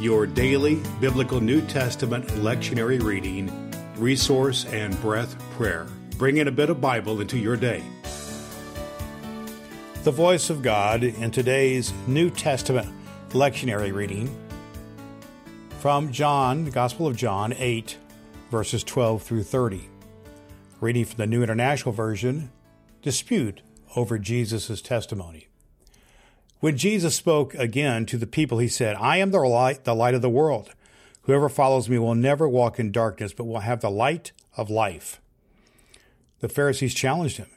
your daily biblical New Testament lectionary reading, resource, and breath prayer. Bring in a bit of Bible into your day. The voice of God in today's New Testament lectionary reading from John, the Gospel of John 8, verses 12 through 30. Reading from the New International Version, dispute over Jesus' testimony. When Jesus spoke again to the people, he said, I am the light, the light of the world. Whoever follows me will never walk in darkness, but will have the light of life. The Pharisees challenged him.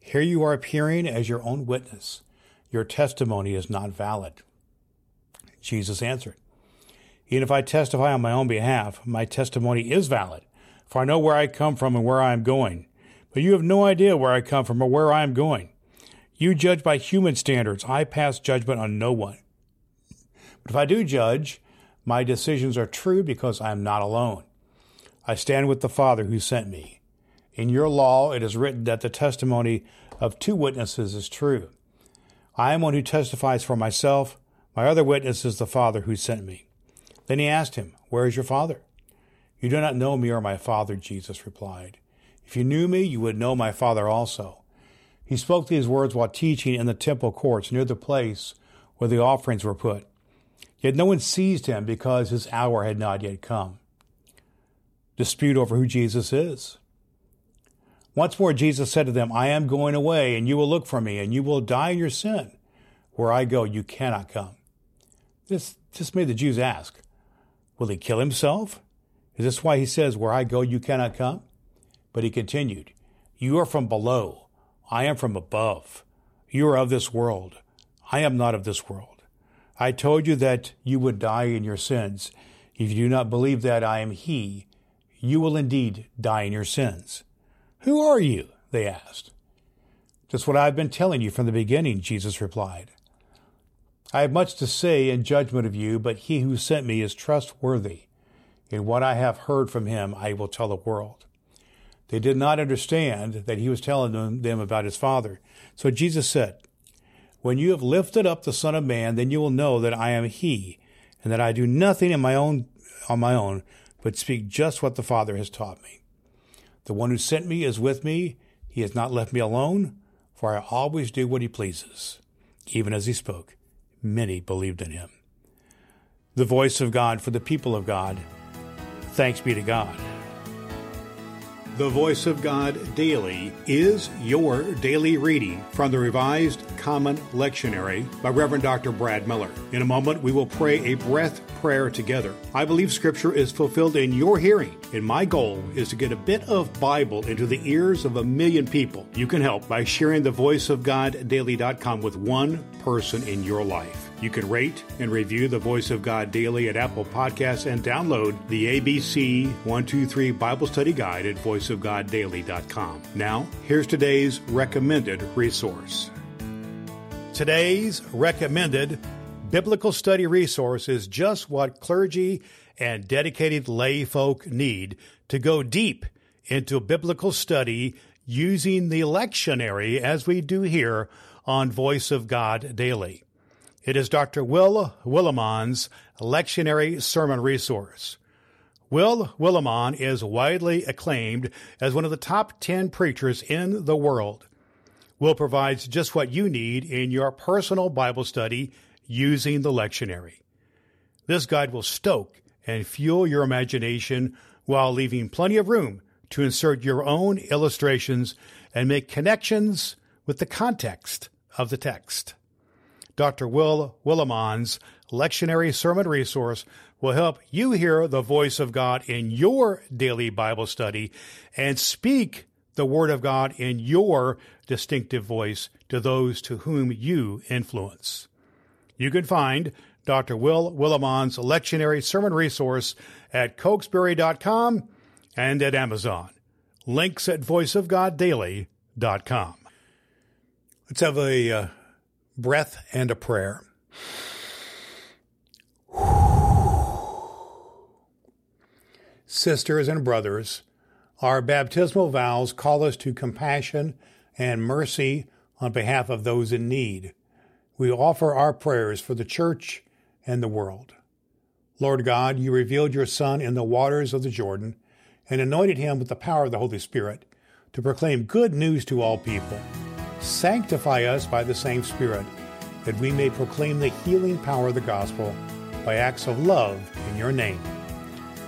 Here you are appearing as your own witness. Your testimony is not valid. Jesus answered, Even if I testify on my own behalf, my testimony is valid, for I know where I come from and where I am going. But you have no idea where I come from or where I am going. You judge by human standards. I pass judgment on no one. But if I do judge, my decisions are true because I am not alone. I stand with the Father who sent me. In your law, it is written that the testimony of two witnesses is true. I am one who testifies for myself. My other witness is the Father who sent me. Then he asked him, Where is your Father? You do not know me or my Father, Jesus replied. If you knew me, you would know my Father also. He spoke these words while teaching in the temple courts near the place where the offerings were put. Yet no one seized him because his hour had not yet come. Dispute over who Jesus is. Once more, Jesus said to them, I am going away, and you will look for me, and you will die in your sin. Where I go, you cannot come. This, this made the Jews ask, Will he kill himself? Is this why he says, Where I go, you cannot come? But he continued, You are from below I am from above. You are of this world. I am not of this world. I told you that you would die in your sins. If you do not believe that I am He, you will indeed die in your sins. Who are you? They asked. Just what I've been telling you from the beginning, Jesus replied. I have much to say in judgment of you, but he who sent me is trustworthy. In what I have heard from him, I will tell the world. They did not understand that he was telling them, them about his Father. So Jesus said, When you have lifted up the Son of Man, then you will know that I am he, and that I do nothing in my own on my own, but speak just what the Father has taught me. The one who sent me is with me. He has not left me alone, for I always do what he pleases. Even as he spoke, many believed in him. The voice of God for the people of God. Thanks be to God. The Voice of God Daily is your daily reading from the Revised Common Lectionary by Reverend Dr. Brad Miller. In a moment, we will pray a breath prayer together. I believe Scripture is fulfilled in your hearing, and my goal is to get a bit of Bible into the ears of a million people. You can help by sharing the Voice of God Daily.com with one person in your life. You can rate and review the Voice of God daily at Apple Podcasts and download the ABC 123 Bible Study Guide at voiceofgoddaily.com. Now, here's today's recommended resource. Today's recommended biblical study resource is just what clergy and dedicated lay folk need to go deep into biblical study using the lectionary as we do here on Voice of God Daily. It is Dr. Will Willimon's lectionary sermon resource. Will Willimon is widely acclaimed as one of the top 10 preachers in the world. Will provides just what you need in your personal Bible study using the lectionary. This guide will stoke and fuel your imagination while leaving plenty of room to insert your own illustrations and make connections with the context of the text. Dr. Will Willimon's lectionary sermon resource will help you hear the voice of God in your daily Bible study and speak the Word of God in your distinctive voice to those to whom you influence. You can find Dr. Will Willimon's lectionary sermon resource at cokesbury.com and at Amazon. Links at voiceofgoddaily.com. Let's have a uh, breath and a prayer. Sisters and brothers, our baptismal vows call us to compassion and mercy on behalf of those in need. We offer our prayers for the church and the world. Lord God, you revealed your Son in the waters of the Jordan and anointed him with the power of the Holy Spirit to proclaim good news to all people. Sanctify us by the same Spirit, that we may proclaim the healing power of the gospel by acts of love in your name.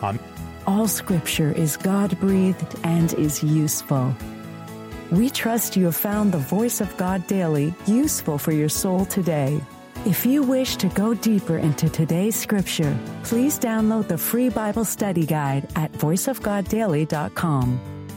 Amen. All scripture is God breathed and is useful. We trust you have found the voice of God daily useful for your soul today. If you wish to go deeper into today's scripture, please download the free Bible study guide at voiceofgoddaily.com.